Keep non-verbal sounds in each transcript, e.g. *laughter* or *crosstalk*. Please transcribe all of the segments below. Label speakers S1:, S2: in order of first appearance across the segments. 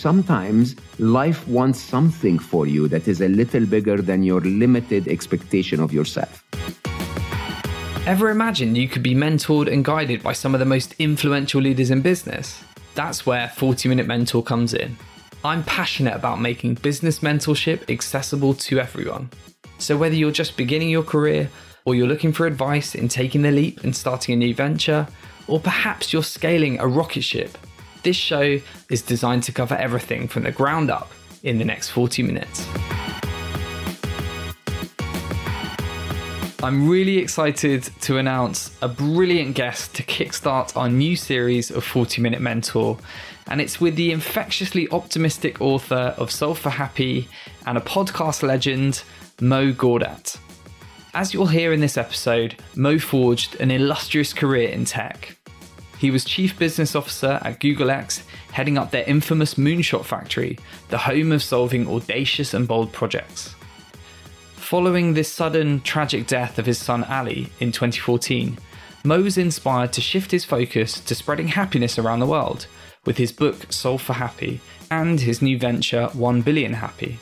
S1: sometimes life wants something for you that is a little bigger than your limited expectation of yourself.
S2: Ever imagine you could be mentored and guided by some of the most influential leaders in business? That's where 40 Minute Mentor comes in. I'm passionate about making business mentorship accessible to everyone. So, whether you're just beginning your career, or you're looking for advice in taking the leap and starting a new venture, or perhaps you're scaling a rocket ship, this show is designed to cover everything from the ground up in the next 40 minutes. I'm really excited to announce a brilliant guest to kickstart our new series of 40 Minute Mentor. And it's with the infectiously optimistic author of Solve for Happy and a podcast legend, Mo Gawdat. As you'll hear in this episode, Mo forged an illustrious career in tech. He was Chief Business Officer at Google X, heading up their infamous Moonshot Factory, the home of solving audacious and bold projects. Following this sudden, tragic death of his son Ali in 2014, Mo was inspired to shift his focus to spreading happiness around the world with his book Solve for Happy and his new venture 1 Billion Happy.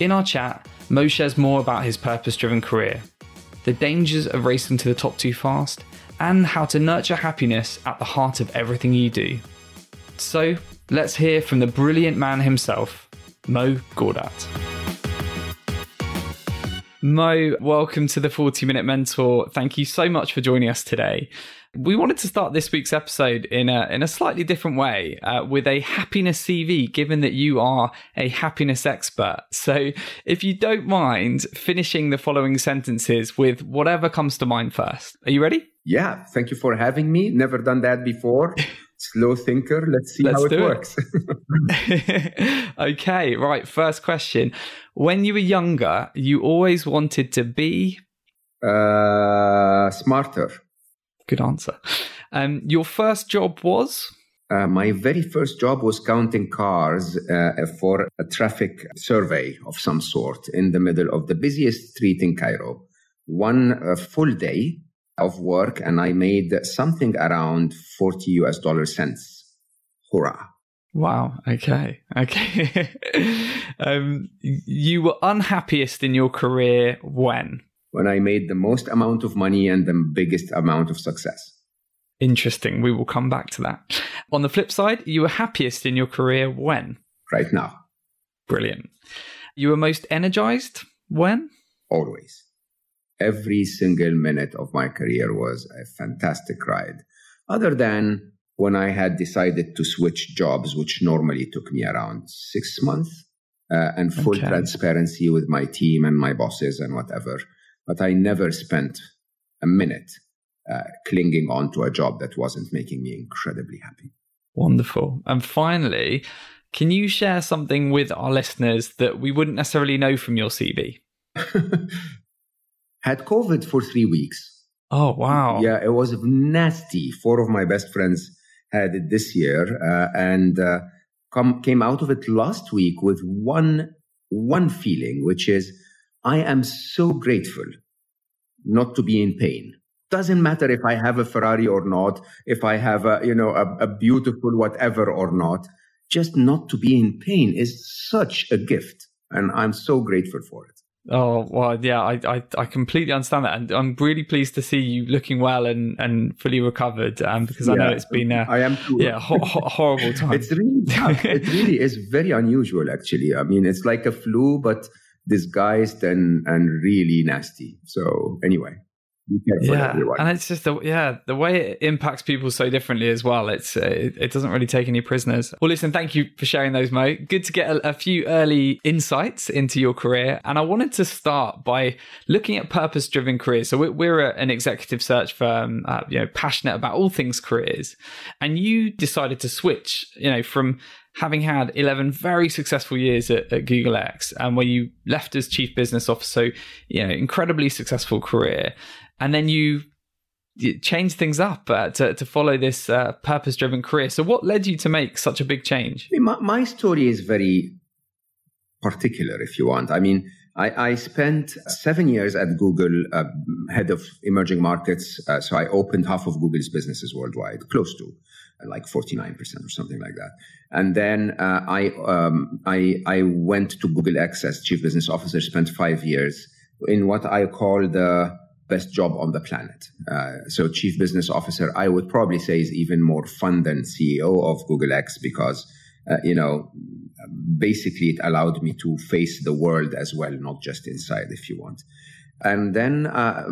S2: In our chat, Mo shares more about his purpose driven career, the dangers of racing to the top too fast, and how to nurture happiness at the heart of everything you do. So, let's hear from the brilliant man himself, Mo Gawdat. Mo, welcome to the 40 Minute Mentor. Thank you so much for joining us today. We wanted to start this week's episode in a in a slightly different way uh, with a happiness CV, given that you are a happiness expert. So, if you don't mind finishing the following sentences with whatever comes to mind first, are you ready?
S1: Yeah, thank you for having me. Never done that before. *laughs* Slow thinker. Let's see Let's how it works.
S2: It. *laughs* *laughs* okay, right. First question. When you were younger, you always wanted to be
S1: uh, smarter.
S2: Good answer. Um, your first job was?
S1: Uh, my very first job was counting cars uh, for a traffic survey of some sort in the middle of the busiest street in Cairo. One uh, full day of work, and I made something around 40 US dollar cents. Hurrah.
S2: Wow. Okay. Okay. *laughs* um, you were unhappiest in your career when?
S1: When I made the most amount of money and the biggest amount of success.
S2: Interesting. We will come back to that. On the flip side, you were happiest in your career when?
S1: Right now.
S2: Brilliant. You were most energized when?
S1: Always. Every single minute of my career was a fantastic ride, other than when I had decided to switch jobs, which normally took me around six months, uh, and full okay. transparency with my team and my bosses and whatever. But I never spent a minute uh, clinging on to a job that wasn't making me incredibly happy.
S2: Wonderful. And finally, can you share something with our listeners that we wouldn't necessarily know from your CV? *laughs*
S1: Had COVID for three weeks.
S2: Oh, wow.
S1: Yeah, it was nasty. Four of my best friends had it this year, uh, and uh, come, came out of it last week with one one feeling, which is I am so grateful not to be in pain. Doesn't matter if I have a Ferrari or not, if I have a you know a, a beautiful whatever or not. Just not to be in pain is such a gift, and I'm so grateful for it.
S2: Oh well, yeah, I, I, I completely understand that, and I'm really pleased to see you looking well and, and fully recovered. Um, because I know it's been a,
S1: I am
S2: too. yeah ho- ho- horrible *laughs* time.
S1: it's really tough. it really is very unusual, actually. I mean, it's like a flu, but disguised and and really nasty. So anyway,
S2: yeah, and it's just the yeah the way it impacts people so differently as well. It's uh, it, it, doesn't really take any prisoners. Well, listen, thank you for sharing those, Mo. Good to get a, a, few early insights into your career, and I wanted to start by looking at purpose-driven careers. So we're, we're an executive search firm, uh, you know, passionate about all things careers, and you decided to switch, you know, from having had 11 very successful years at, at Google X and where you left as chief business officer, so, you know, incredibly successful career and then you, you change things up uh, to, to follow this uh, purpose driven career. So, what led you to make such a big change?
S1: My, my story is very particular, if you want. I mean, I, I spent seven years at Google, uh, head of emerging markets. Uh, so I opened half of Google's businesses worldwide, close to like 49% or something like that. And then uh, I, um, I, I went to Google X as chief business officer, spent five years in what I call the best job on the planet. Uh, so chief business officer, I would probably say is even more fun than CEO of Google X because, uh, you know, basically it allowed me to face the world as well, not just inside, if you want. And then uh,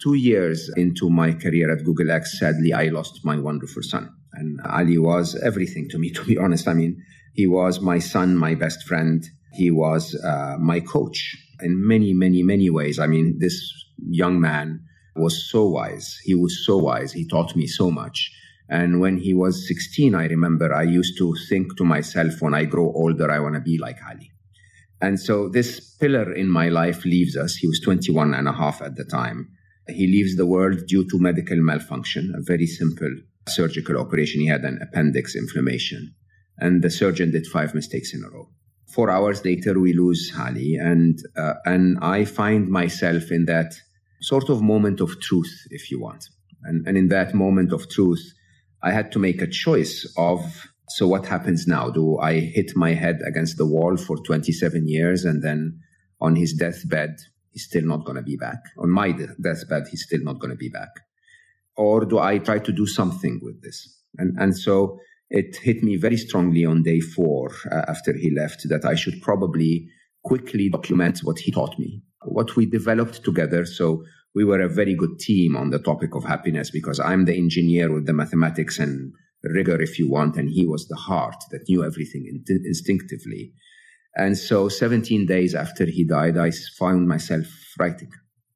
S1: two years into my career at Google X, sadly, I lost my wonderful son. And Ali was everything to me, *laughs* to be honest. I mean, he was my son, my best friend. He was uh, my coach in many, many, many ways. I mean, this young man was so wise. He was so wise. He taught me so much. And when he was 16, I remember I used to think to myself, when I grow older, I want to be like Ali. And so this pillar in my life leaves us. He was 21 and a half at the time. He leaves the world due to medical malfunction, a very simple surgical operation. He had an appendix inflammation. And the surgeon did five mistakes in a row. Four hours later, we lose Ali. And, uh, and I find myself in that sort of moment of truth, if you want. And, and in that moment of truth, I had to make a choice of so what happens now? Do I hit my head against the wall for 27 years and then on his deathbed, he's still not going to be back? On my deathbed, he's still not going to be back. Or do I try to do something with this? And, and so it hit me very strongly on day four uh, after he left that I should probably quickly document what he taught me, what we developed together. So we were a very good team on the topic of happiness because I'm the engineer with the mathematics and rigor, if you want, and he was the heart that knew everything in- instinctively. And so 17 days after he died, I found myself writing.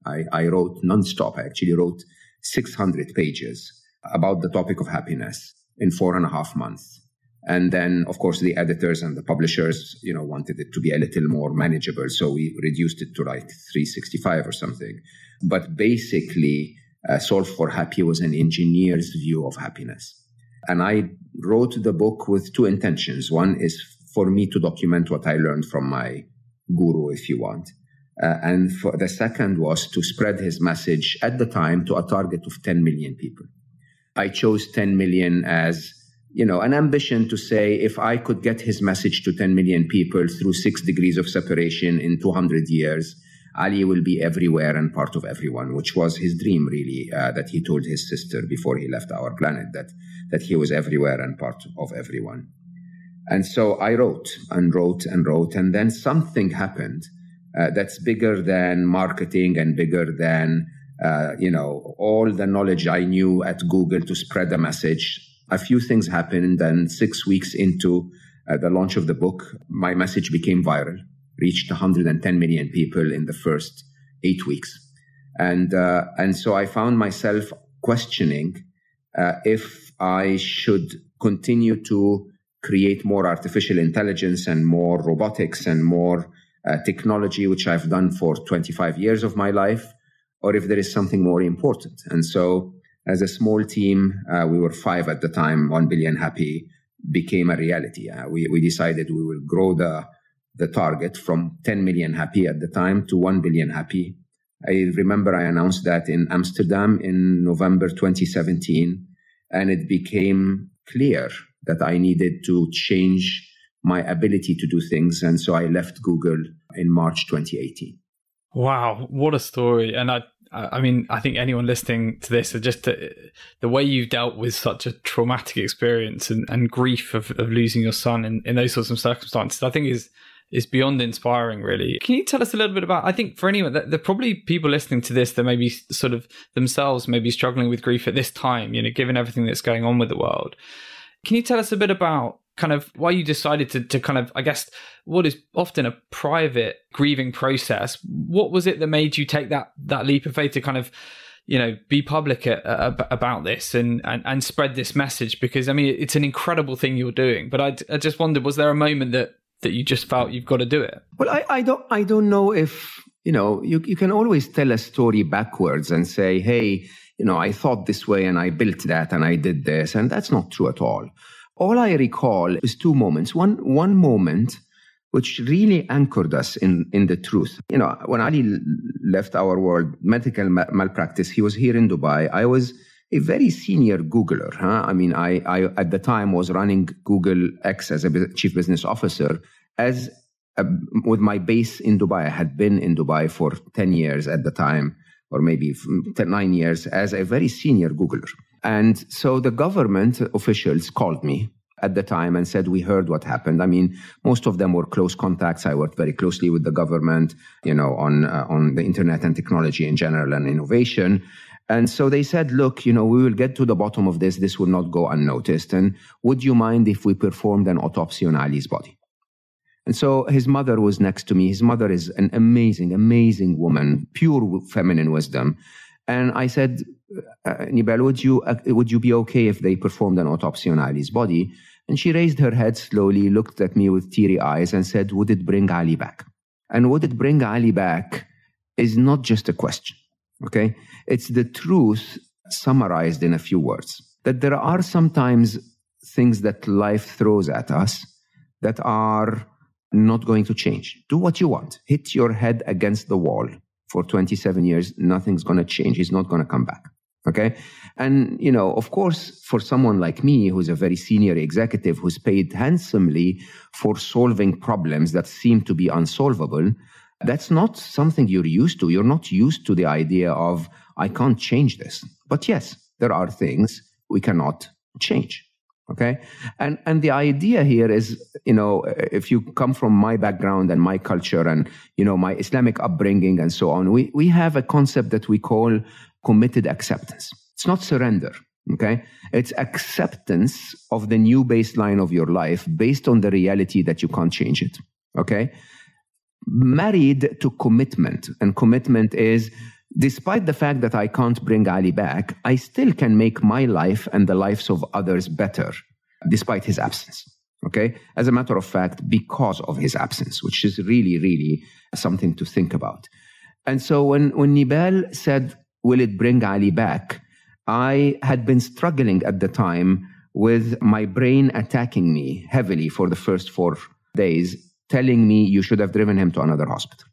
S1: I, I wrote nonstop. I actually wrote 600 pages about the topic of happiness in four and a half months. And then, of course, the editors and the publishers, you know, wanted it to be a little more manageable. So we reduced it to like 365 or something. But basically, uh, Solve for Happy was an engineer's view of happiness. And I wrote the book with two intentions. One is for me to document what I learned from my guru, if you want. Uh, and the second was to spread his message at the time to a target of 10 million people. I chose 10 million as, you know, an ambition to say if I could get his message to 10 million people through six degrees of separation in 200 years, Ali will be everywhere and part of everyone, which was his dream, really, uh, that he told his sister before he left our planet that, that he was everywhere and part of everyone. And so I wrote and wrote and wrote, and then something happened uh, that's bigger than marketing and bigger than uh, you know all the knowledge I knew at Google to spread the message. A few things happened, and six weeks into uh, the launch of the book, my message became viral reached 110 million people in the first eight weeks. And, uh, and so I found myself questioning uh, if I should continue to create more artificial intelligence and more robotics and more technology, which I've done for 25 years of my life, or if there is something more important. And so, as a small team, uh, we were five at the time, 1 billion happy became a reality. Uh, we, we decided we will grow the the target from 10 million happy at the time to 1 billion happy. I remember I announced that in Amsterdam in November 2017, and it became clear that I needed to change my ability to do things. And so I left Google in March 2018.
S2: Wow, what a story. And I, I mean, I think anyone listening to this, just the, the way you've dealt with such a traumatic experience and, and grief of, of losing your son in, in those sorts of circumstances, I think is is beyond inspiring, really. Can you tell us a little bit about? I think for anyone, there are probably people listening to this that maybe sort of themselves maybe struggling with grief at this time. You know, given everything that's going on with the world. Can you tell us a bit about kind of why you decided to, to kind of, I guess, what is often a private grieving process? What was it that made you take that that leap of faith to kind of you know be public about this and, and and spread this message because i mean it's an incredible thing you're doing but I, I just wondered was there a moment that that you just felt you've got to do it?
S1: Well, I, I don't I don't know if you know you you can always tell a story backwards and say, hey, you know, I thought this way and I built that and I did this, and that's not true at all. All I recall is two moments. One one moment which really anchored us in, in the truth. You know, when Ali left our world, medical malpractice, he was here in Dubai. I was a very senior Googler. Huh? I mean, I, I at the time was running Google X as a chief business officer as a, with my base in Dubai. I had been in Dubai for 10 years at the time, or maybe nine years as a very senior Googler. And so the government officials called me at the time and said, We heard what happened. I mean, most of them were close contacts. I worked very closely with the government, you know, on, uh, on the internet and technology in general and innovation. And so they said, look, you know, we will get to the bottom of this. This will not go unnoticed. And would you mind if we performed an autopsy on Ali's body? And so his mother was next to me. His mother is an amazing, amazing woman, pure feminine wisdom. And I said, Nibel, would you, uh, would you be okay if they performed an autopsy on Ali's body? And she raised her head slowly, looked at me with teary eyes, and said, Would it bring Ali back? And would it bring Ali back is not just a question. Okay? It's the truth summarized in a few words. That there are sometimes things that life throws at us that are not going to change. Do what you want. Hit your head against the wall for 27 years. Nothing's going to change. He's not going to come back. Okay. And, you know, of course, for someone like me, who's a very senior executive who's paid handsomely for solving problems that seem to be unsolvable, that's not something you're used to. You're not used to the idea of, I can't change this. But yes, there are things we cannot change. Okay. And, and the idea here is, you know, if you come from my background and my culture and, you know, my Islamic upbringing and so on, we, we have a concept that we call committed acceptance. It's not surrender. Okay. It's acceptance of the new baseline of your life based on the reality that you can't change it. Okay. Married to commitment. And commitment is despite the fact that I can't bring Ali back, I still can make my life and the lives of others better despite his absence. Okay. As a matter of fact, because of his absence, which is really, really something to think about. And so when, when Nibel said, will it bring Ali back? I had been struggling at the time with my brain attacking me heavily for the first four days, telling me you should have driven him to another hospital.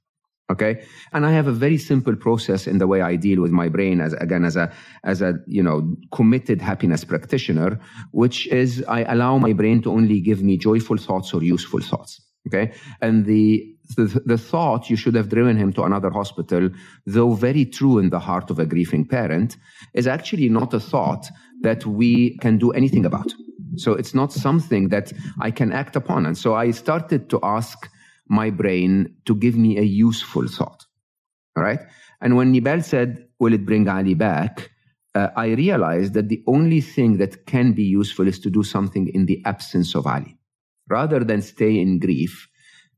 S1: Okay. And I have a very simple process in the way I deal with my brain as, again, as a, as a, you know, committed happiness practitioner, which is I allow my brain to only give me joyful thoughts or useful thoughts. Okay. And the, the, the thought you should have driven him to another hospital, though very true in the heart of a grieving parent, is actually not a thought that we can do anything about. So it's not something that I can act upon. And so I started to ask my brain to give me a useful thought. All right. And when Nibel said, Will it bring Ali back? Uh, I realized that the only thing that can be useful is to do something in the absence of Ali. Rather than stay in grief,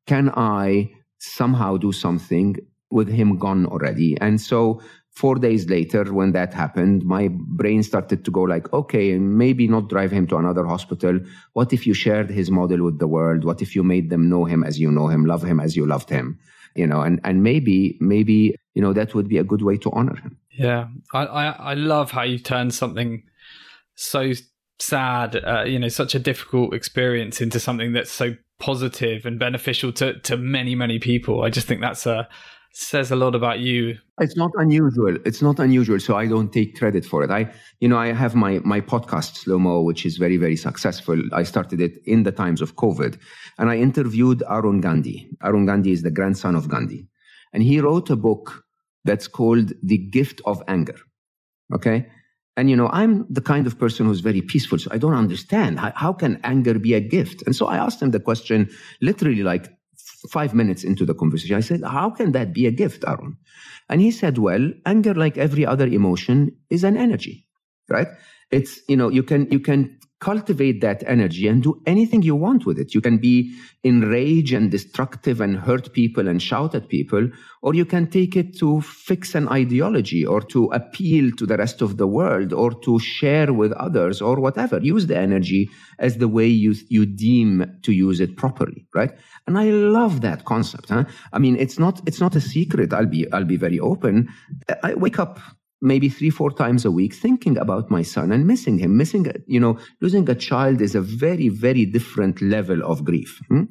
S1: can I somehow do something with him gone already? And so four days later, when that happened, my brain started to go like, okay, maybe not drive him to another hospital. What if you shared his model with the world? What if you made them know him as you know him, love him as you loved him? You know, and, and maybe, maybe, you know, that would be a good way to honor him.
S2: Yeah. I, I, I love how you turn something so sad, uh, you know, such a difficult experience into something that's so positive and beneficial to, to many, many people. I just think that's a, says a lot about you.
S1: It's not unusual. It's not unusual. So I don't take credit for it. I, you know, I have my, my podcast, Slow Mo, which is very, very successful. I started it in the times of COVID and I interviewed Arun Gandhi. Arun Gandhi is the grandson of Gandhi. And he wrote a book that's called The Gift of Anger. Okay. And, you know, I'm the kind of person who's very peaceful. So I don't understand how, how can anger be a gift? And so I asked him the question literally like five minutes into the conversation, I said, How can that be a gift, Arun? And he said, Well, anger, like every other emotion, is an energy, right? It's, you know, you can, you can cultivate that energy and do anything you want with it. You can be enraged and destructive and hurt people and shout at people, or you can take it to fix an ideology or to appeal to the rest of the world or to share with others or whatever. Use the energy as the way you, you deem to use it properly, right? And I love that concept. Huh? I mean, it's not, it's not a secret. I'll be, I'll be very open. I wake up maybe three, four times a week thinking about my son and missing him. Missing, you know, losing a child is a very, very different level of grief. Hmm?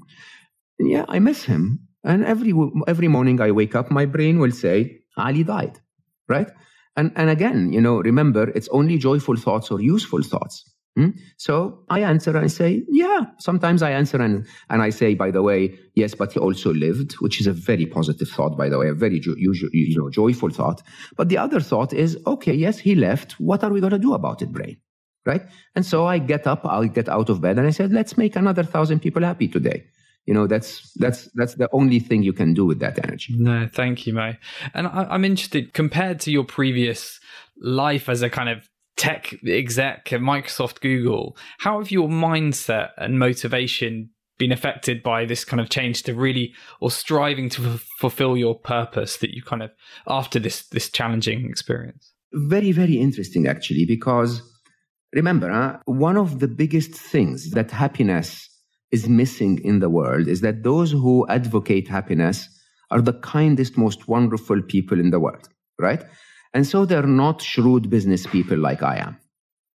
S1: yeah, I miss him. And every, every morning I wake up, my brain will say, Ali died, right? And, and again, you know, remember, it's only joyful thoughts or useful thoughts. Hmm? So I answer and say, yeah. Sometimes I answer and, and I say, by the way, yes, but he also lived, which is a very positive thought, by the way, a very jo- usual, you know, joyful thought. But the other thought is, okay, yes, he left. What are we going to do about it, brain? Right? And so I get up, I get out of bed and I said, let's make another thousand people happy today you know that's that's that's the only thing you can do with that energy
S2: no thank you mo and I, i'm interested compared to your previous life as a kind of tech exec at microsoft google how have your mindset and motivation been affected by this kind of change to really or striving to f- fulfill your purpose that you kind of after this this challenging experience
S1: very very interesting actually because remember one of the biggest things that happiness is missing in the world is that those who advocate happiness are the kindest, most wonderful people in the world, right? And so they're not shrewd business people like I am,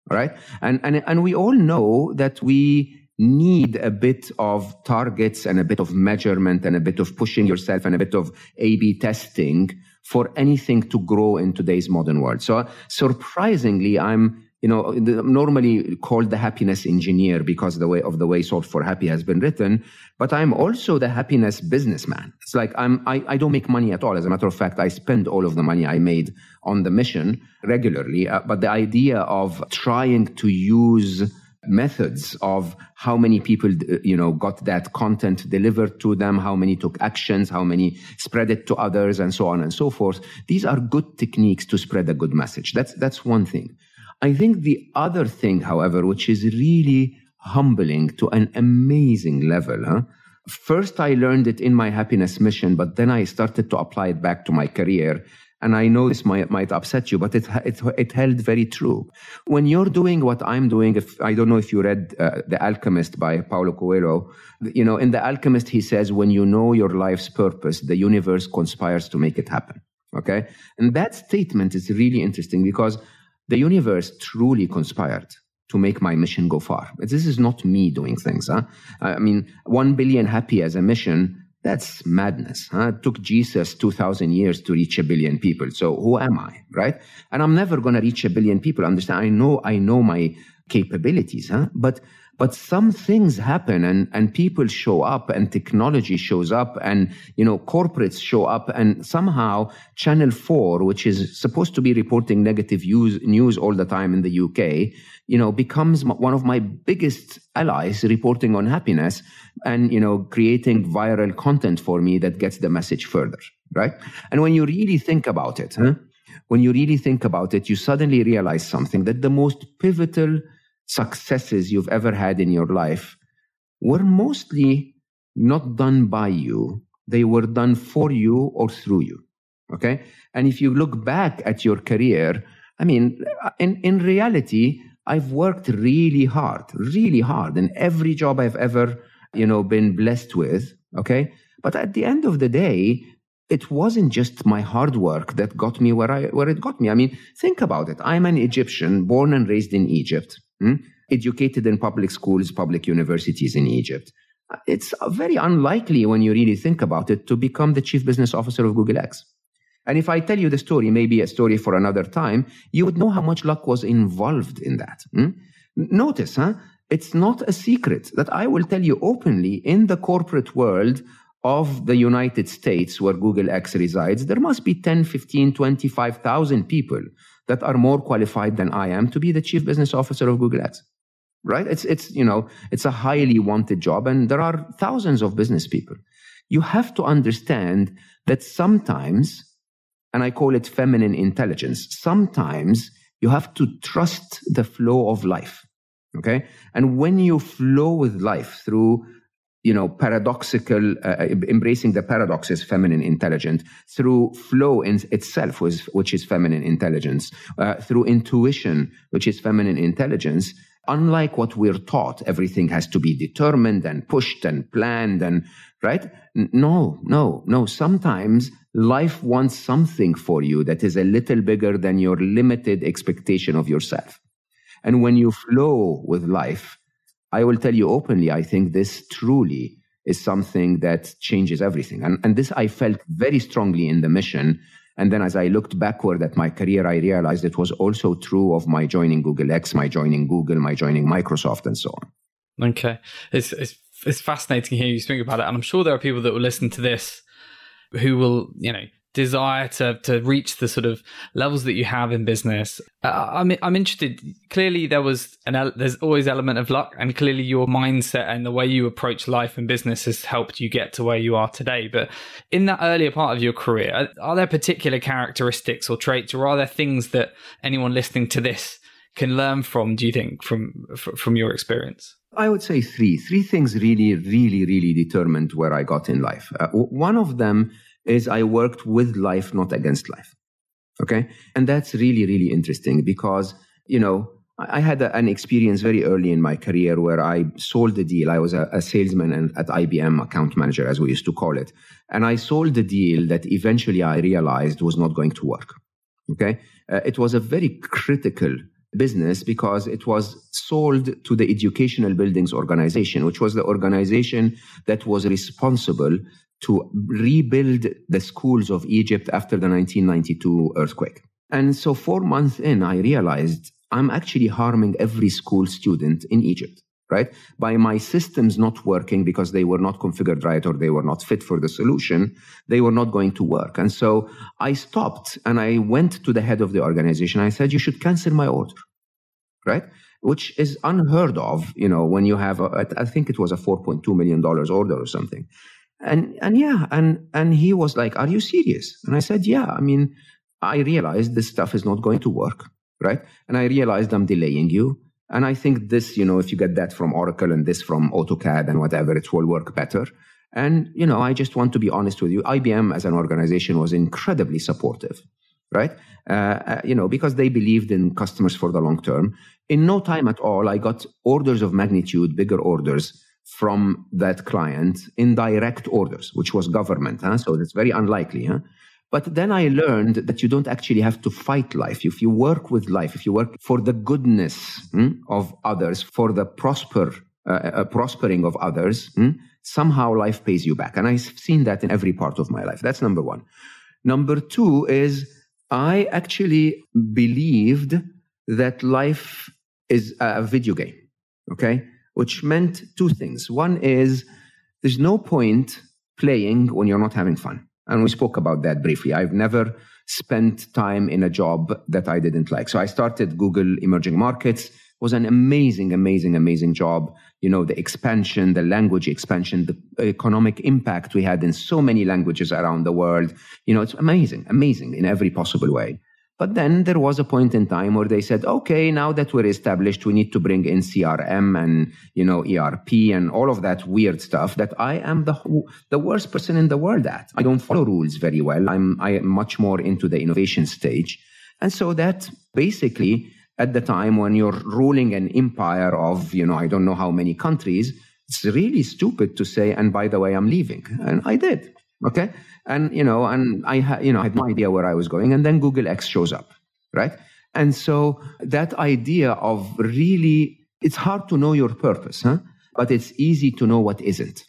S1: right? And, and, and we all know that we need a bit of targets and a bit of measurement and a bit of pushing yourself and a bit of A B testing for anything to grow in today's modern world. So surprisingly, I'm you know, normally called the happiness engineer because the way of the way Solve for Happy has been written. But I'm also the happiness businessman. It's like I'm, I, I don't make money at all. As a matter of fact, I spend all of the money I made on the mission regularly. Uh, but the idea of trying to use methods of how many people uh, you know got that content delivered to them how many took actions how many spread it to others and so on and so forth these are good techniques to spread a good message that's that's one thing I think the other thing, however, which is really humbling to an amazing level, huh? First, I learned it in my happiness mission, but then I started to apply it back to my career. And I know this might, might upset you, but it, it, it held very true. When you're doing what I'm doing, if I don't know if you read uh, The Alchemist by Paulo Coelho, you know, in The Alchemist, he says, when you know your life's purpose, the universe conspires to make it happen. Okay. And that statement is really interesting because the universe truly conspired to make my mission go far. This is not me doing things. Huh? I mean, one billion happy as a mission, that's madness. Huh? It took Jesus 2,000 years to reach a billion people. So who am I, right? And I'm never going to reach a billion people. Understand? I know, I know my capabilities, huh? But but some things happen and, and people show up and technology shows up and, you know, corporates show up and somehow Channel 4, which is supposed to be reporting negative news, news all the time in the UK, you know, becomes one of my biggest allies reporting on happiness and, you know, creating viral content for me that gets the message further, right? And when you really think about it, huh? when you really think about it, you suddenly realize something that the most pivotal successes you've ever had in your life were mostly not done by you. They were done for you or through you. Okay. And if you look back at your career, I mean, uh, in, in reality, I've worked really hard, really hard in every job I've ever, you know, been blessed with. Okay. But at the end of the day, it wasn't just my hard work that got me where I where it got me. I mean, think about it. I'm an Egyptian, born and raised in Egypt hmm? educated in public schools, public universities in Egypt. It's very unlikely when you really think about it to become the chief business officer of Google X. And if I tell you the story, maybe a story for another time, you would know how much luck was involved in that. Hmm? Notice, huh? It's not a secret that I will tell you openly in the corporate world of the United States where Google X resides, there must be 10, 15, 25,000 people that are more qualified than I am to be the chief business officer of Google X. Right? It's, it's, you know, it's a highly wanted job and there are thousands of business people. You have to understand that sometimes, and I call it feminine intelligence, sometimes you have to trust the flow of life. Okay. And when you flow with life through you know, paradoxical, uh, uh, embracing the paradox paradoxes, feminine intelligence, through flow in itself, which, which is feminine intelligence, uh, through intuition, which is feminine intelligence. Unlike what we're taught, everything has to be determined and pushed and planned and, right? No, no, no. Sometimes life wants something for you that is a little bigger than your limited expectation of yourself. And when you flow with life, I will tell you openly, I think this truly is something that changes everything. And, and this I felt very strongly in the mission. And then as I looked backward at my career, I realized it was also true of my joining Google X, my joining Google, my joining Microsoft, and so on.
S2: Okay. It's, it's, it's fascinating hearing you speak about it. And I'm sure there are people that will listen to this who will, you know, desire to to reach the sort of levels that you have in business. Uh, I'm I'm interested. Clearly, there was an there's always element of luck, and clearly your mindset and the way you approach life and business has helped you get to where you are today. But in that earlier part of your career, are, are there particular characteristics or traits, or are there things that anyone listening to this can learn from? Do you think from from your experience?
S1: I would say three. Three things really, really, really determined where I got in life. Uh, one of them is I worked with life, not against life. Okay. And that's really, really interesting because, you know, I had a, an experience very early in my career where I sold the deal. I was a, a salesman and at IBM, account manager, as we used to call it. And I sold the deal that eventually I realized was not going to work. Okay. Uh, it was a very critical business because it was sold to the Educational Buildings Organization, which was the organization that was responsible to rebuild the schools of Egypt after the 1992 earthquake. And so, four months in, I realized I'm actually harming every school student in Egypt, right? By my systems not working because they were not configured right or they were not fit for the solution, they were not going to work. And so I stopped and I went to the head of the organization. I said, You should cancel my order, right? Which is unheard of, you know, when you have, a, I think it was a $4.2 million order or something and and yeah and and he was like are you serious? And i said yeah i mean i realized this stuff is not going to work right? And i realized i'm delaying you. And i think this you know if you get that from oracle and this from autocad and whatever it will work better. And you know i just want to be honest with you ibm as an organization was incredibly supportive right? Uh, uh, you know because they believed in customers for the long term. In no time at all i got orders of magnitude bigger orders from that client in direct orders, which was government. Huh? So that's very unlikely. Huh? But then I learned that you don't actually have to fight life. If you work with life, if you work for the goodness hmm, of others, for the prosper, uh, uh, prospering of others, hmm, somehow life pays you back. And I've seen that in every part of my life. That's number one. Number two is I actually believed that life is a video game. Okay which meant two things. One is there's no point playing when you're not having fun. And we spoke about that briefly. I've never spent time in a job that I didn't like. So I started Google Emerging Markets. It was an amazing, amazing, amazing job. You know, the expansion, the language expansion, the economic impact we had in so many languages around the world. You know, it's amazing, amazing in every possible way. But then there was a point in time where they said, okay, now that we're established, we need to bring in CRM and, you know, ERP and all of that weird stuff that I am the, the worst person in the world at. I don't follow rules very well. I'm, I am much more into the innovation stage. And so that basically at the time when you're ruling an empire of, you know, I don't know how many countries, it's really stupid to say, and by the way, I'm leaving. And I did. Okay? And you know and i you know I had no idea where i was going. And then google x shows up right? And so that idea of really it's hard to know your purpose huh? but it's easy to know what isn't.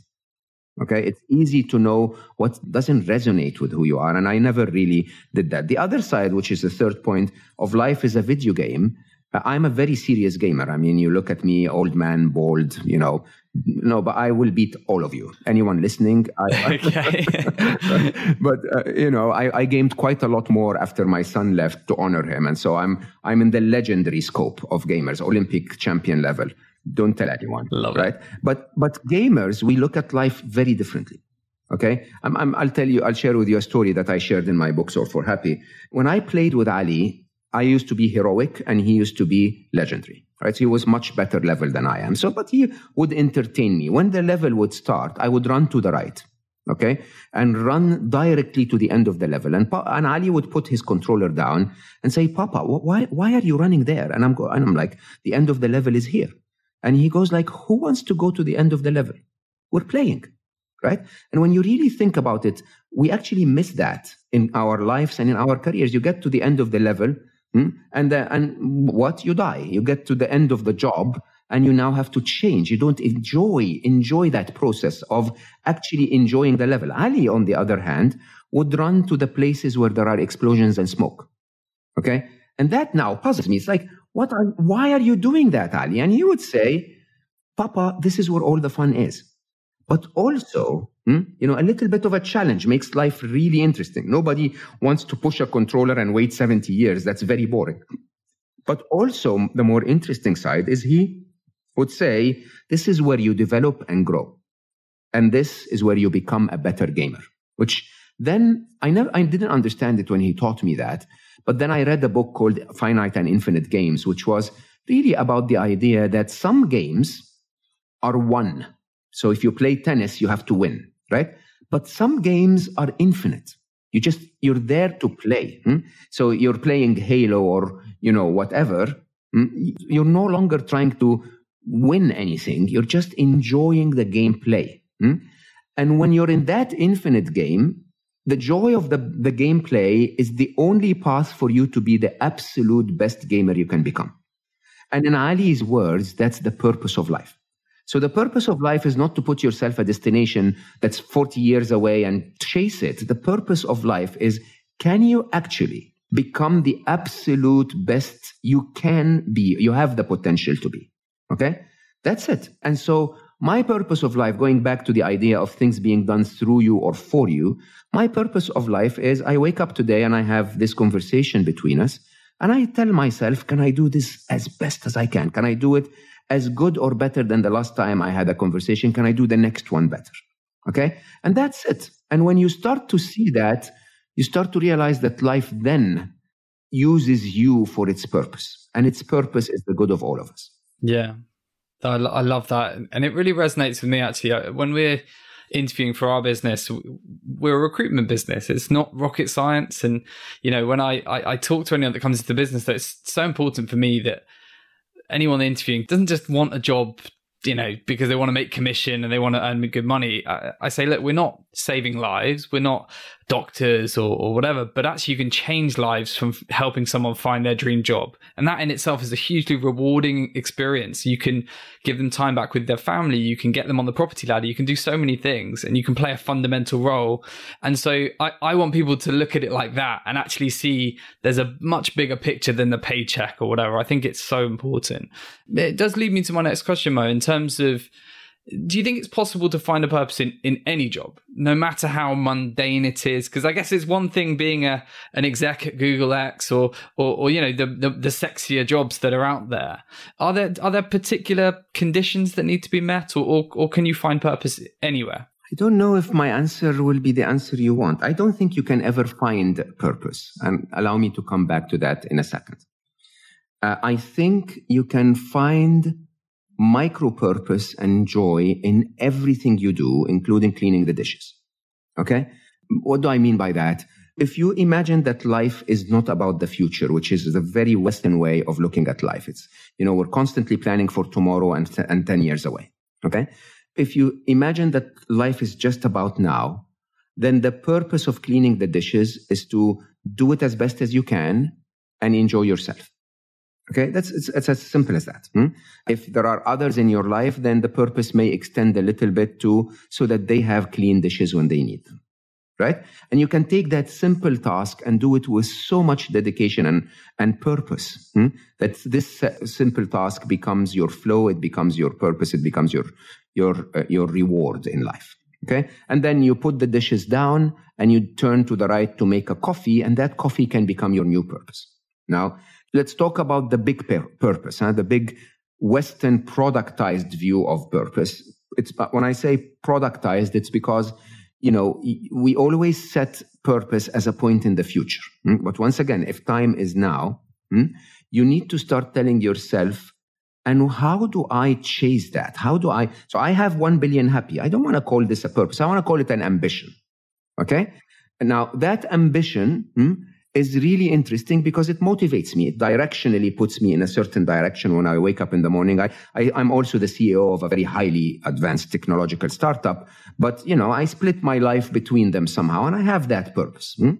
S1: Okay? It's easy to know what doesn't resonate with who you are. And i never really did that. The other side which is the third point of life is a video game. Uh, I'm a very serious gamer. I mean, you look at me, old man, bald, you know. No, but I will beat all of you. Anyone listening? I, *laughs* *laughs* but uh, you know, I, I, gamed quite a lot more after my son left to honor him, and so I'm I'm in the legendary scope of gamers, Olympic champion level. Don't tell anyone,
S2: Love
S1: right?
S2: It.
S1: But but gamers, we look at life very differently. Okay, I'm, I'm, I'll tell you, I'll share with you a story that I shared in my book, Solve for Happy. When I played with Ali, I used to be heroic and he used to be legendary. Right? He was much better level than I am. So, but he would entertain me. When the level would start, I would run to the right. Okay. And run directly to the end of the level. And, and Ali would put his controller down and say, Papa, why, why are you running there? And I'm, go- and I'm like, the end of the level is here. And he goes like, who wants to go to the end of the level? We're playing. Right. And when you really think about it, we actually miss that in our lives and in our careers. You get to the end of the level? And uh, and what you die, you get to the end of the job, and you now have to change. You don't enjoy, enjoy that process of actually enjoying the level. Ali, on the other hand, would run to the places where there are explosions and smoke. Okay. And that now puzzles me. It's like, what are, why are you doing that, Ali? And he would say, Papa, this is where all the fun is. But also, hmm, you know, a little bit of a challenge makes life really interesting. Nobody wants to push a controller and wait 70 years. That's very boring. But also, the more interesting side is he would say, this is where you develop and grow. And this is where you become a better gamer, which then I never, I didn't understand it when he taught me that. But then I read a book called Finite and Infinite Games, which was really about the idea that some games are won. So if you play tennis, you have to win, right? But some games are infinite. You just, you're there to play. Hmm? So you're playing Halo or, you know, whatever. Hmm? You're no longer trying to win anything. You're just enjoying the gameplay. Hmm? And when you're in that infinite game, the joy of the, the gameplay is the only path for you to be the absolute best gamer you can become. And in Ali's words, that's the purpose of life. So the purpose of life is not to put yourself a destination that's 40 years away and chase it. The purpose of life is can you actually become the absolute best you can be? You have the potential to be. Okay. That's it. And so my purpose of life, going back to the idea of things being done through you or for you, my purpose of life is I wake up today and I have this conversation between us and I tell myself, can I do this as best as I can? Can I do it as good or better than the last time I had a conversation? Can I do the next one better? Okay. And that's it. And when you start to see that, you start to realize that life then uses you for its purpose. And its purpose is the good of all of us.
S2: Yeah. I, I love that. And it really resonates with me actually. When we're interviewing for our business, we're a recruitment business. It's not rocket science. And, you know, when I, I, I talk to anyone that comes into the business, that it's so important for me that anyone interviewing doesn't just want a job you know, because they want to make commission and they want to earn good money. I, I, say, look, we're not saving lives. We're not doctors or, or whatever, but actually you can change lives from helping someone find their dream job. And that in itself is a hugely rewarding experience. You can give them time back with their family. You can get them on the property ladder. You can do so many things and you can play a fundamental role. And so I, I want people to look at it like that and actually see there's a much bigger picture than the paycheck or whatever. I think it's so important. It does lead me to my next question, Mo, in terms of, do you think it's possible to find a purpose in, in any job, no matter how mundane it is? Because I guess it's one thing being a an exec at Google X or or, or you know the, the, the sexier jobs that are out there. Are there are there particular conditions that need to be met, or, or or can you find purpose anywhere?
S1: I don't know if my answer will be the answer you want. I don't think you can ever find purpose, and allow me to come back to that in a second. Uh, I think you can find micro purpose and joy in everything you do, including cleaning the dishes. Okay? What do I mean by that? If you imagine that life is not about the future, which is the very Western way of looking at life, it's, you know, we're constantly planning for tomorrow and, and 10 years away. Okay? If you imagine that life is just about now, then the purpose of cleaning the dishes is to do it as best as you can and enjoy yourself. Okay, that's it's, it's as simple as that. Hmm? If there are others in your life, then the purpose may extend a little bit too, so that they have clean dishes when they need them. Right? And you can take that simple task and do it with so much dedication and, and purpose hmm? that this simple task becomes your flow, it becomes your purpose, it becomes your, your, uh, your reward in life. Okay. And then you put the dishes down and you turn to the right to make a coffee, and that coffee can become your new purpose. Now, let's talk about the big purpose, huh? the big Western productized view of purpose. It's when I say productized, it's because you know we always set purpose as a point in the future. Hmm? But once again, if time is now, hmm, you need to start telling yourself, and how do I chase that? How do I? So I have one billion happy. I don't want to call this a purpose. I want to call it an ambition. Okay. Now that ambition. Is really interesting because it motivates me. It directionally puts me in a certain direction when I wake up in the morning. I, I, am also the CEO of a very highly advanced technological startup, but you know, I split my life between them somehow and I have that purpose. Hmm?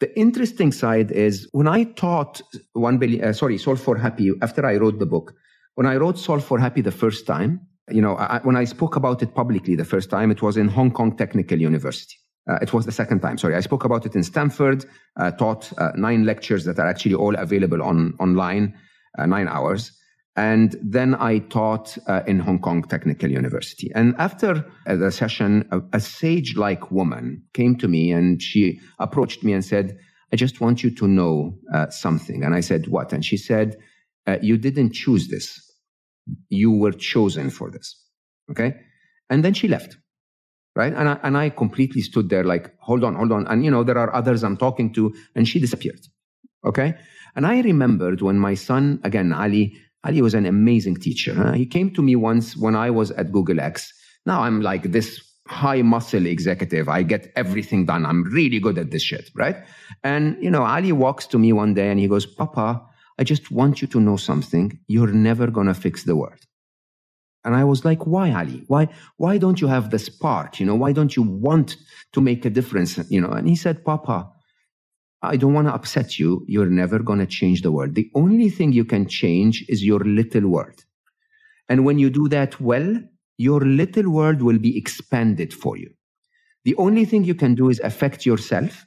S1: The interesting side is when I taught one billion, uh, sorry, Solve for Happy, after I wrote the book, When I wrote Solve for Happy the first time, you know, I, when I spoke about it publicly the first time, it was in Hong Kong Technical University. Uh, it was the second time, sorry. I spoke about it in Stanford, uh, taught uh, nine lectures that are actually all available on online, uh, nine hours. And then I taught uh, in Hong Kong Technical University. And after uh, the session, a, a sage like woman came to me and she approached me and said, I just want you to know something. And I said, What? And she said, You didn't choose this you were chosen for this. Okay. And then she left. Right. And I, and I completely stood there like, hold on, hold on. And, you know, there are others I'm talking to, and she disappeared. Okay. And I remembered when my son, again, Ali, Ali was an amazing teacher. Huh? He came to me once when I was at Google X. Now I'm like this high muscle executive. I get everything done. I'm really good at this shit. Right. And, you know, Ali walks to me one day and he goes, Papa, I just want you to know something. You're never going to fix the world. And I was like, why, Ali? Why, why don't you have the spark? You know, why don't you want to make a difference? You know, and he said, Papa, I don't want to upset you. You're never going to change the world. The only thing you can change is your little world. And when you do that well, your little world will be expanded for you. The only thing you can do is affect yourself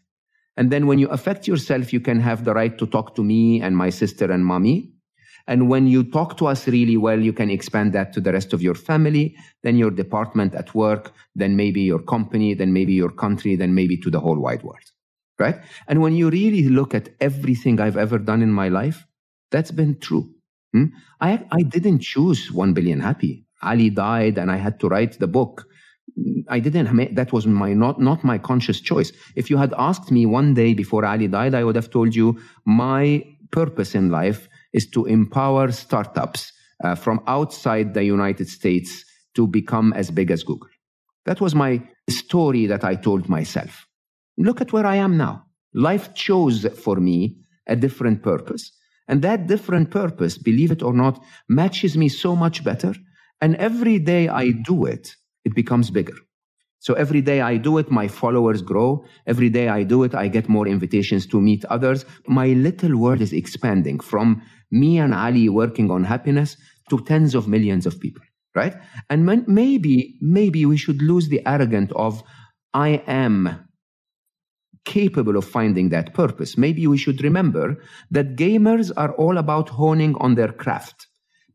S1: and then when you affect yourself, you can have the right to talk to me and my sister and mommy. And when you talk to us really well, you can expand that to the rest of your family, then your department at work, then maybe your company, then maybe your country, then maybe to the whole wide world. Right? And when you really look at everything I've ever done in my life, that's been true. Hmm? I, I didn't choose 1 billion happy. Ali died and I had to write the book. I didn't that was my not not my conscious choice. If you had asked me one day before Ali died, I would have told you my purpose in life is to empower startups uh, from outside the United States to become as big as Google. That was my story that I told myself. Look at where I am now. Life chose for me a different purpose. And that different purpose, believe it or not, matches me so much better. And every day I do it, it becomes bigger. So every day I do it, my followers grow. Every day I do it, I get more invitations to meet others. My little world is expanding from me and Ali working on happiness to tens of millions of people, right? And maybe, maybe we should lose the arrogance of I am capable of finding that purpose. Maybe we should remember that gamers are all about honing on their craft,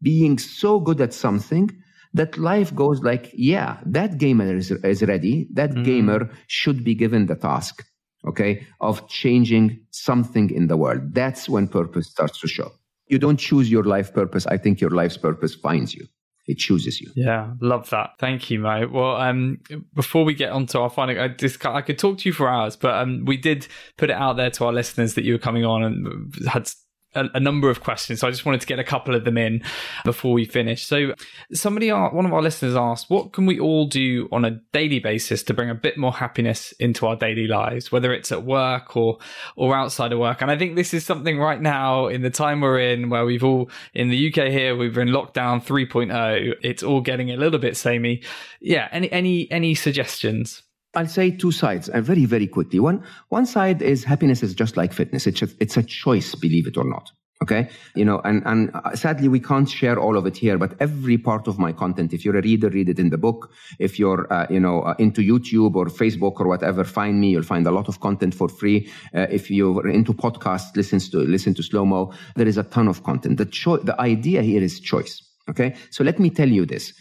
S1: being so good at something that life goes like, yeah, that gamer is, is ready. That mm. gamer should be given the task, okay, of changing something in the world. That's when purpose starts to show. You don't choose your life purpose. I think your life's purpose finds you it chooses you.
S2: Yeah, love that. Thank you, Mo. Well, um, before we get on to our final, I just I could talk to you for hours, but um, we did put it out there to our listeners that you were coming on and had a, a, number of questions. So I just wanted to get a couple of them in before we finish. So somebody, one of our listeners asked, what can we all do on a daily basis to bring a bit more happiness into our daily lives, whether it's at work or, or outside of work? And I think this is something right now in the time we're in where we've all, in the UK here, we've been locked down 3.0. It's all getting a little bit samey. Yeah. Any, any, any suggestions?
S1: I'll say two sides, and very, very quickly. One, one side is happiness is just like fitness. It's a, it's a choice, believe it or not. Okay. You know, and, and uh, sadly, we can't share all of it here, but every part of my content, if you're a reader, read it in the book. If you're, uh, you know, uh, into YouTube or Facebook or whatever, find me. You'll find a lot of content for free. Uh, if you're into podcasts, listen to, listen to Slo Mo. There is a ton of content. The choice, the idea here is choice. Okay. So let me tell you this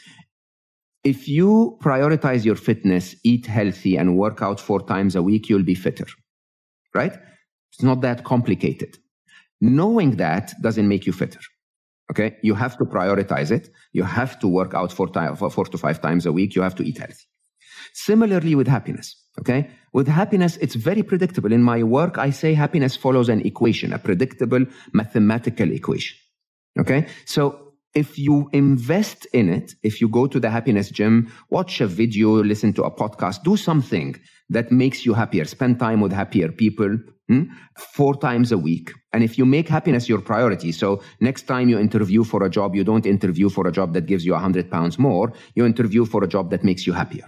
S1: if you prioritize your fitness, eat healthy, and work out four times a week, you'll be fitter, right? It's not that complicated. Knowing that doesn't make you fitter. Okay. You have to prioritize it. You have to work out four, time, four to five times a week. You have to eat healthy. Similarly with happiness. Okay. With happiness, it's very predictable. In my work, I say happiness follows an equation, a predictable mathematical equation. Okay. So if you invest in it, if you go to the happiness gym, watch a video, listen to a podcast, do something that makes you happier, spend time with happier people hmm, four times a week. And if you make happiness your priority, so next time you interview for a job, you don't interview for a job that gives you a hundred pounds more, you interview for a job that makes you happier.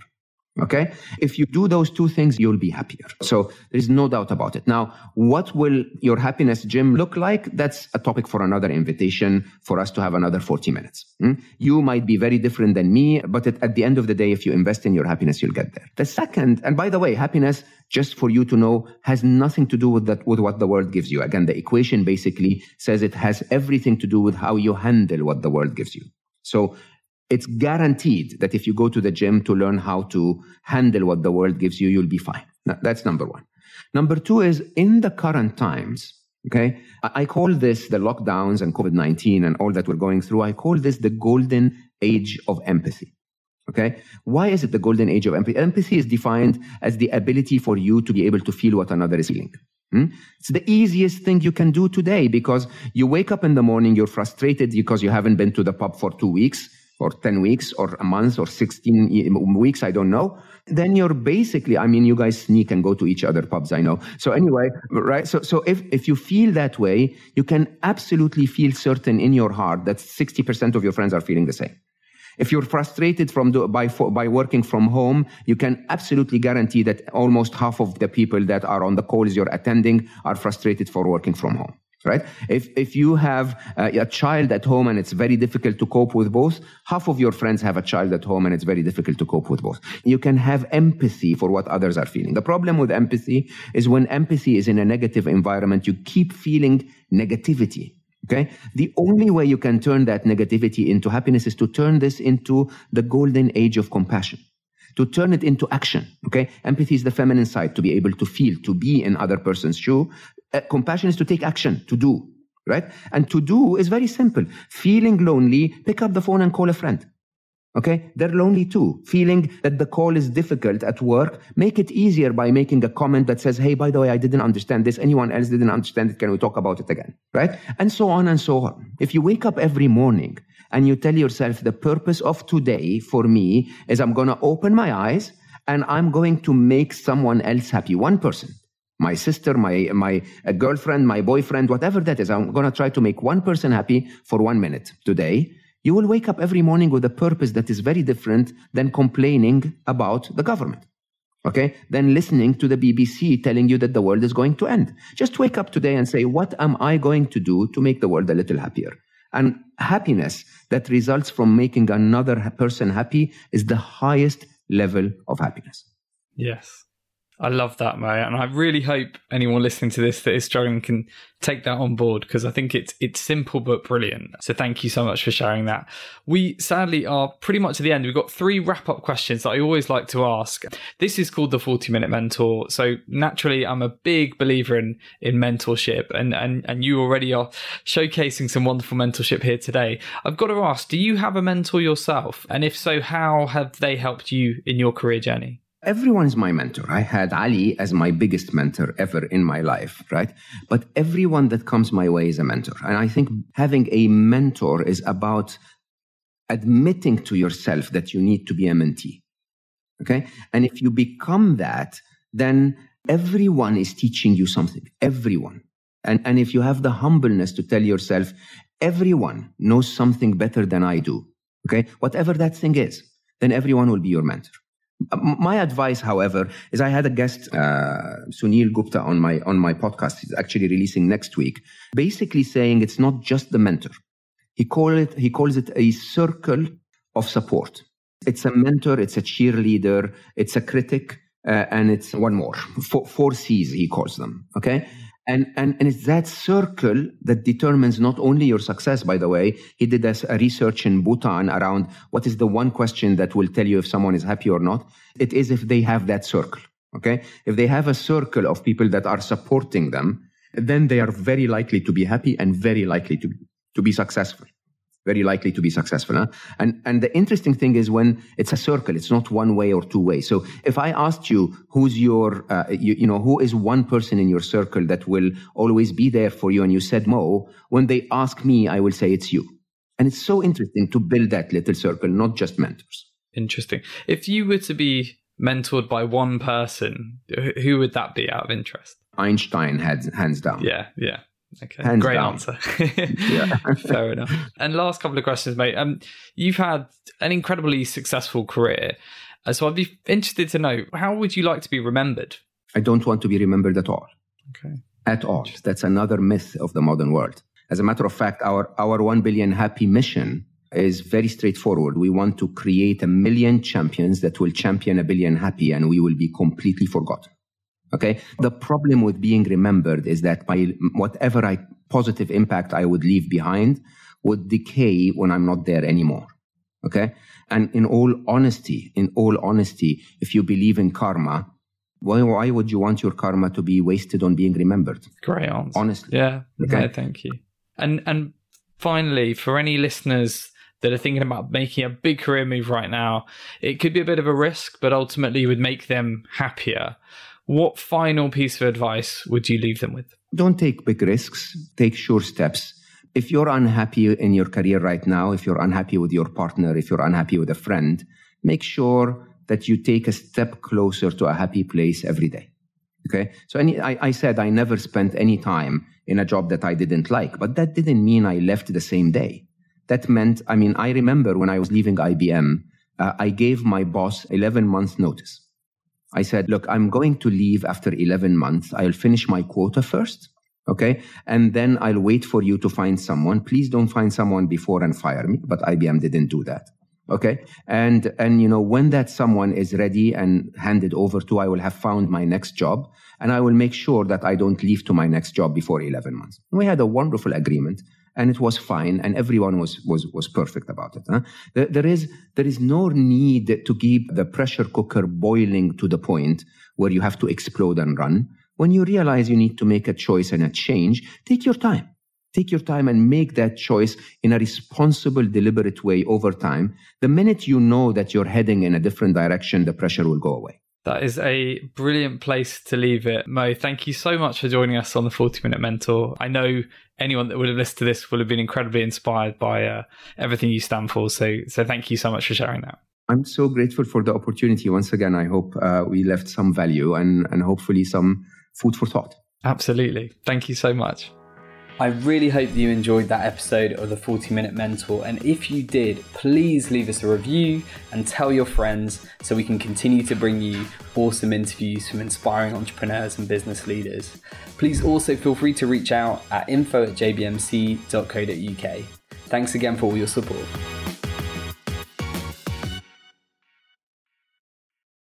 S1: Okay. If you do those two things, you'll be happier. So there's no doubt about it. Now, what will your happiness gym look like? That's a topic for another invitation for us to have another 40 minutes. Hmm? You might be very different than me, but at, at the end of the day, if you invest in your happiness, you'll get there. The second, and by the way, happiness, just for you to know, has nothing to do with that, with what the world gives you. Again, the equation basically says it has everything to do with how you handle what the world gives you. So it's guaranteed that if you go to the gym to learn how to handle what the world gives you, you'll be fine. That's number one. Number two is in the current times, okay, I call this the lockdowns and COVID 19 and all that we're going through, I call this the golden age of empathy. Okay. Why is it the golden age of empathy? Empathy is defined as the ability for you to be able to feel what another is feeling. Hmm? It's the easiest thing you can do today because you wake up in the morning, you're frustrated because you haven't been to the pub for two weeks or 10 weeks or a month or 16 weeks, I don't know, then you're basically, I mean, you guys sneak and go to each other pubs, I know. So anyway, right? So, so if, if you feel that way, you can absolutely feel certain in your heart that 60% of your friends are feeling the same. If you're frustrated from the, by, by working from home, you can absolutely guarantee that almost half of the people that are on the calls you're attending are frustrated for working from home right? If, if you have uh, a child at home and it's very difficult to cope with both, half of your friends have a child at home and it's very difficult to cope with both. You can have empathy for what others are feeling. The problem with empathy is when empathy is in a negative environment, you keep feeling negativity. Okay. The only way you can turn that negativity into happiness is to turn this into the golden age of compassion to turn it into action. Okay. Empathy is the feminine side to be able to feel, to be in other person's shoe uh, compassion is to take action, to do, right? And to do is very simple. Feeling lonely, pick up the phone and call a friend. Okay? They're lonely too. Feeling that the call is difficult at work, make it easier by making a comment that says, Hey, by the way, I didn't understand this. Anyone else didn't understand it. Can we talk about it again? Right? And so on and so on. If you wake up every morning and you tell yourself the purpose of today for me is I'm going to open my eyes and I'm going to make someone else happy. One person my sister, my, my uh, girlfriend, my boyfriend, whatever that is. I'm going to try to make one person happy for one minute today. You will wake up every morning with a purpose that is very different than complaining about the government. Okay. Then listening to the BBC telling you that the world is going to end. Just wake up today and say, what am I going to do to make the world a little happier? And happiness that results from making another person happy is the highest level of happiness.
S2: Yes. I love that, Mo, and I really hope anyone listening to this that is struggling can take that on board because I think it's it's simple but brilliant. So thank you so much for sharing that. We sadly are pretty much at the end. We've got three wrap up questions that I always like to ask. This is called the 40 minute mentor. So naturally, I'm a big believer in in mentorship, and and and you already are showcasing some wonderful mentorship here today. I've got to ask, do you have a mentor yourself? And if so, how have they helped you in your career journey?
S1: Everyone's my mentor. I had Ali as my biggest mentor ever in my life, right? But everyone that comes my way is a mentor. And I think having a mentor is about admitting to yourself that you need to be a mentee. Okay. And if you become that, then everyone is teaching you something. Everyone. And, and if you have the humbleness to tell yourself, everyone knows something better than I do. Okay. Whatever that thing is, then everyone will be your mentor. My advice, however, is I had a guest, uh, Sunil Gupta, on my on my podcast. He's actually releasing next week, basically saying it's not just the mentor. He call it he calls it a circle of support. It's a mentor, it's a cheerleader, it's a critic, uh, and it's one more. Four, four C's he calls them. Okay, and, and, and it's that circle that determines not only your success, by the way. He did a, a research in Bhutan around what is the one question that will tell you if someone is happy or not. It is if they have that circle. Okay. If they have a circle of people that are supporting them, then they are very likely to be happy and very likely to, to be successful very likely to be successful. Huh? And and the interesting thing is when it's a circle, it's not one way or two way. So if I asked you who's your, uh, you, you, know, who is one person in your circle that will always be there for you, and you said Mo, when they ask me, I will say it's you. And it's so interesting to build that little circle, not just mentors.
S2: Interesting. If you were to be mentored by one person, who would that be out of interest?
S1: Einstein, hands, hands down.
S2: Yeah, yeah. Okay, Hands great down. answer. *laughs* yeah, *laughs* fair enough. And last couple of questions, mate. Um, you've had an incredibly successful career. Uh, so I'd be interested to know how would you like to be remembered?
S1: I don't want to be remembered at all.
S2: Okay.
S1: At all. That's another myth of the modern world. As a matter of fact, our, our 1 billion happy mission is very straightforward. We want to create a million champions that will champion a billion happy and we will be completely forgotten. Okay. The problem with being remembered is that by whatever I positive impact I would leave behind would decay when I'm not there anymore. Okay. And in all honesty, in all honesty, if you believe in karma, why, why would you want your karma to be wasted on being remembered?
S2: Great answer.
S1: Honestly.
S2: Yeah. Okay. thank you. And, and finally, for any listeners that are thinking about making a big career move right now, it could be a bit of a risk, but ultimately would make them happier. What final piece of advice would you leave them with?
S1: Don't take big risks, take sure steps. If you're unhappy in your career right now, if you're unhappy with your partner, if you're unhappy with a friend, make sure that you take a step closer to a happy place every day. Okay. So any, I, I said I never spent any time in a job that I didn't like, but that didn't mean I left the same day. That meant, I mean, I remember when I was leaving IBM, uh, I gave my boss 11 months notice. I said, look, I'm going to leave after 11 months. I'll finish my quota first. Okay. And then I'll wait for you to find someone. Please don't find someone before and fire me. But IBM didn't do that. Okay. And, and, you know, when that someone is ready and handed over to, I will have found my next job and I will make sure that I don't leave to my next job before 11 months. We had a wonderful agreement and it was fine and everyone was was was perfect about it huh? there, there is there is no need to keep the pressure cooker boiling to the point where you have to explode and run. When you realize you need to make a choice and a change take your time. Take your time and make that choice in a responsible deliberate way over time. The minute you know that you're heading in a different direction the pressure will go away
S2: that is a brilliant place to leave it. Mo, thank you so much for joining us on the 40 Minute Mentor. I know anyone that would have listened to this will have been incredibly inspired by uh, everything you stand for. So, so thank you so much for sharing that.
S1: I'm so grateful for the opportunity. Once again, I hope uh, we left some value and, and hopefully some food for thought.
S2: Absolutely. Thank you so much. I really hope that you enjoyed that episode of the 40 Minute Mentor. And if you did, please leave us a review and tell your friends so we can continue to bring you awesome interviews from inspiring entrepreneurs and business leaders. Please also feel free to reach out at info at jbmc.co.uk. Thanks again for all your support.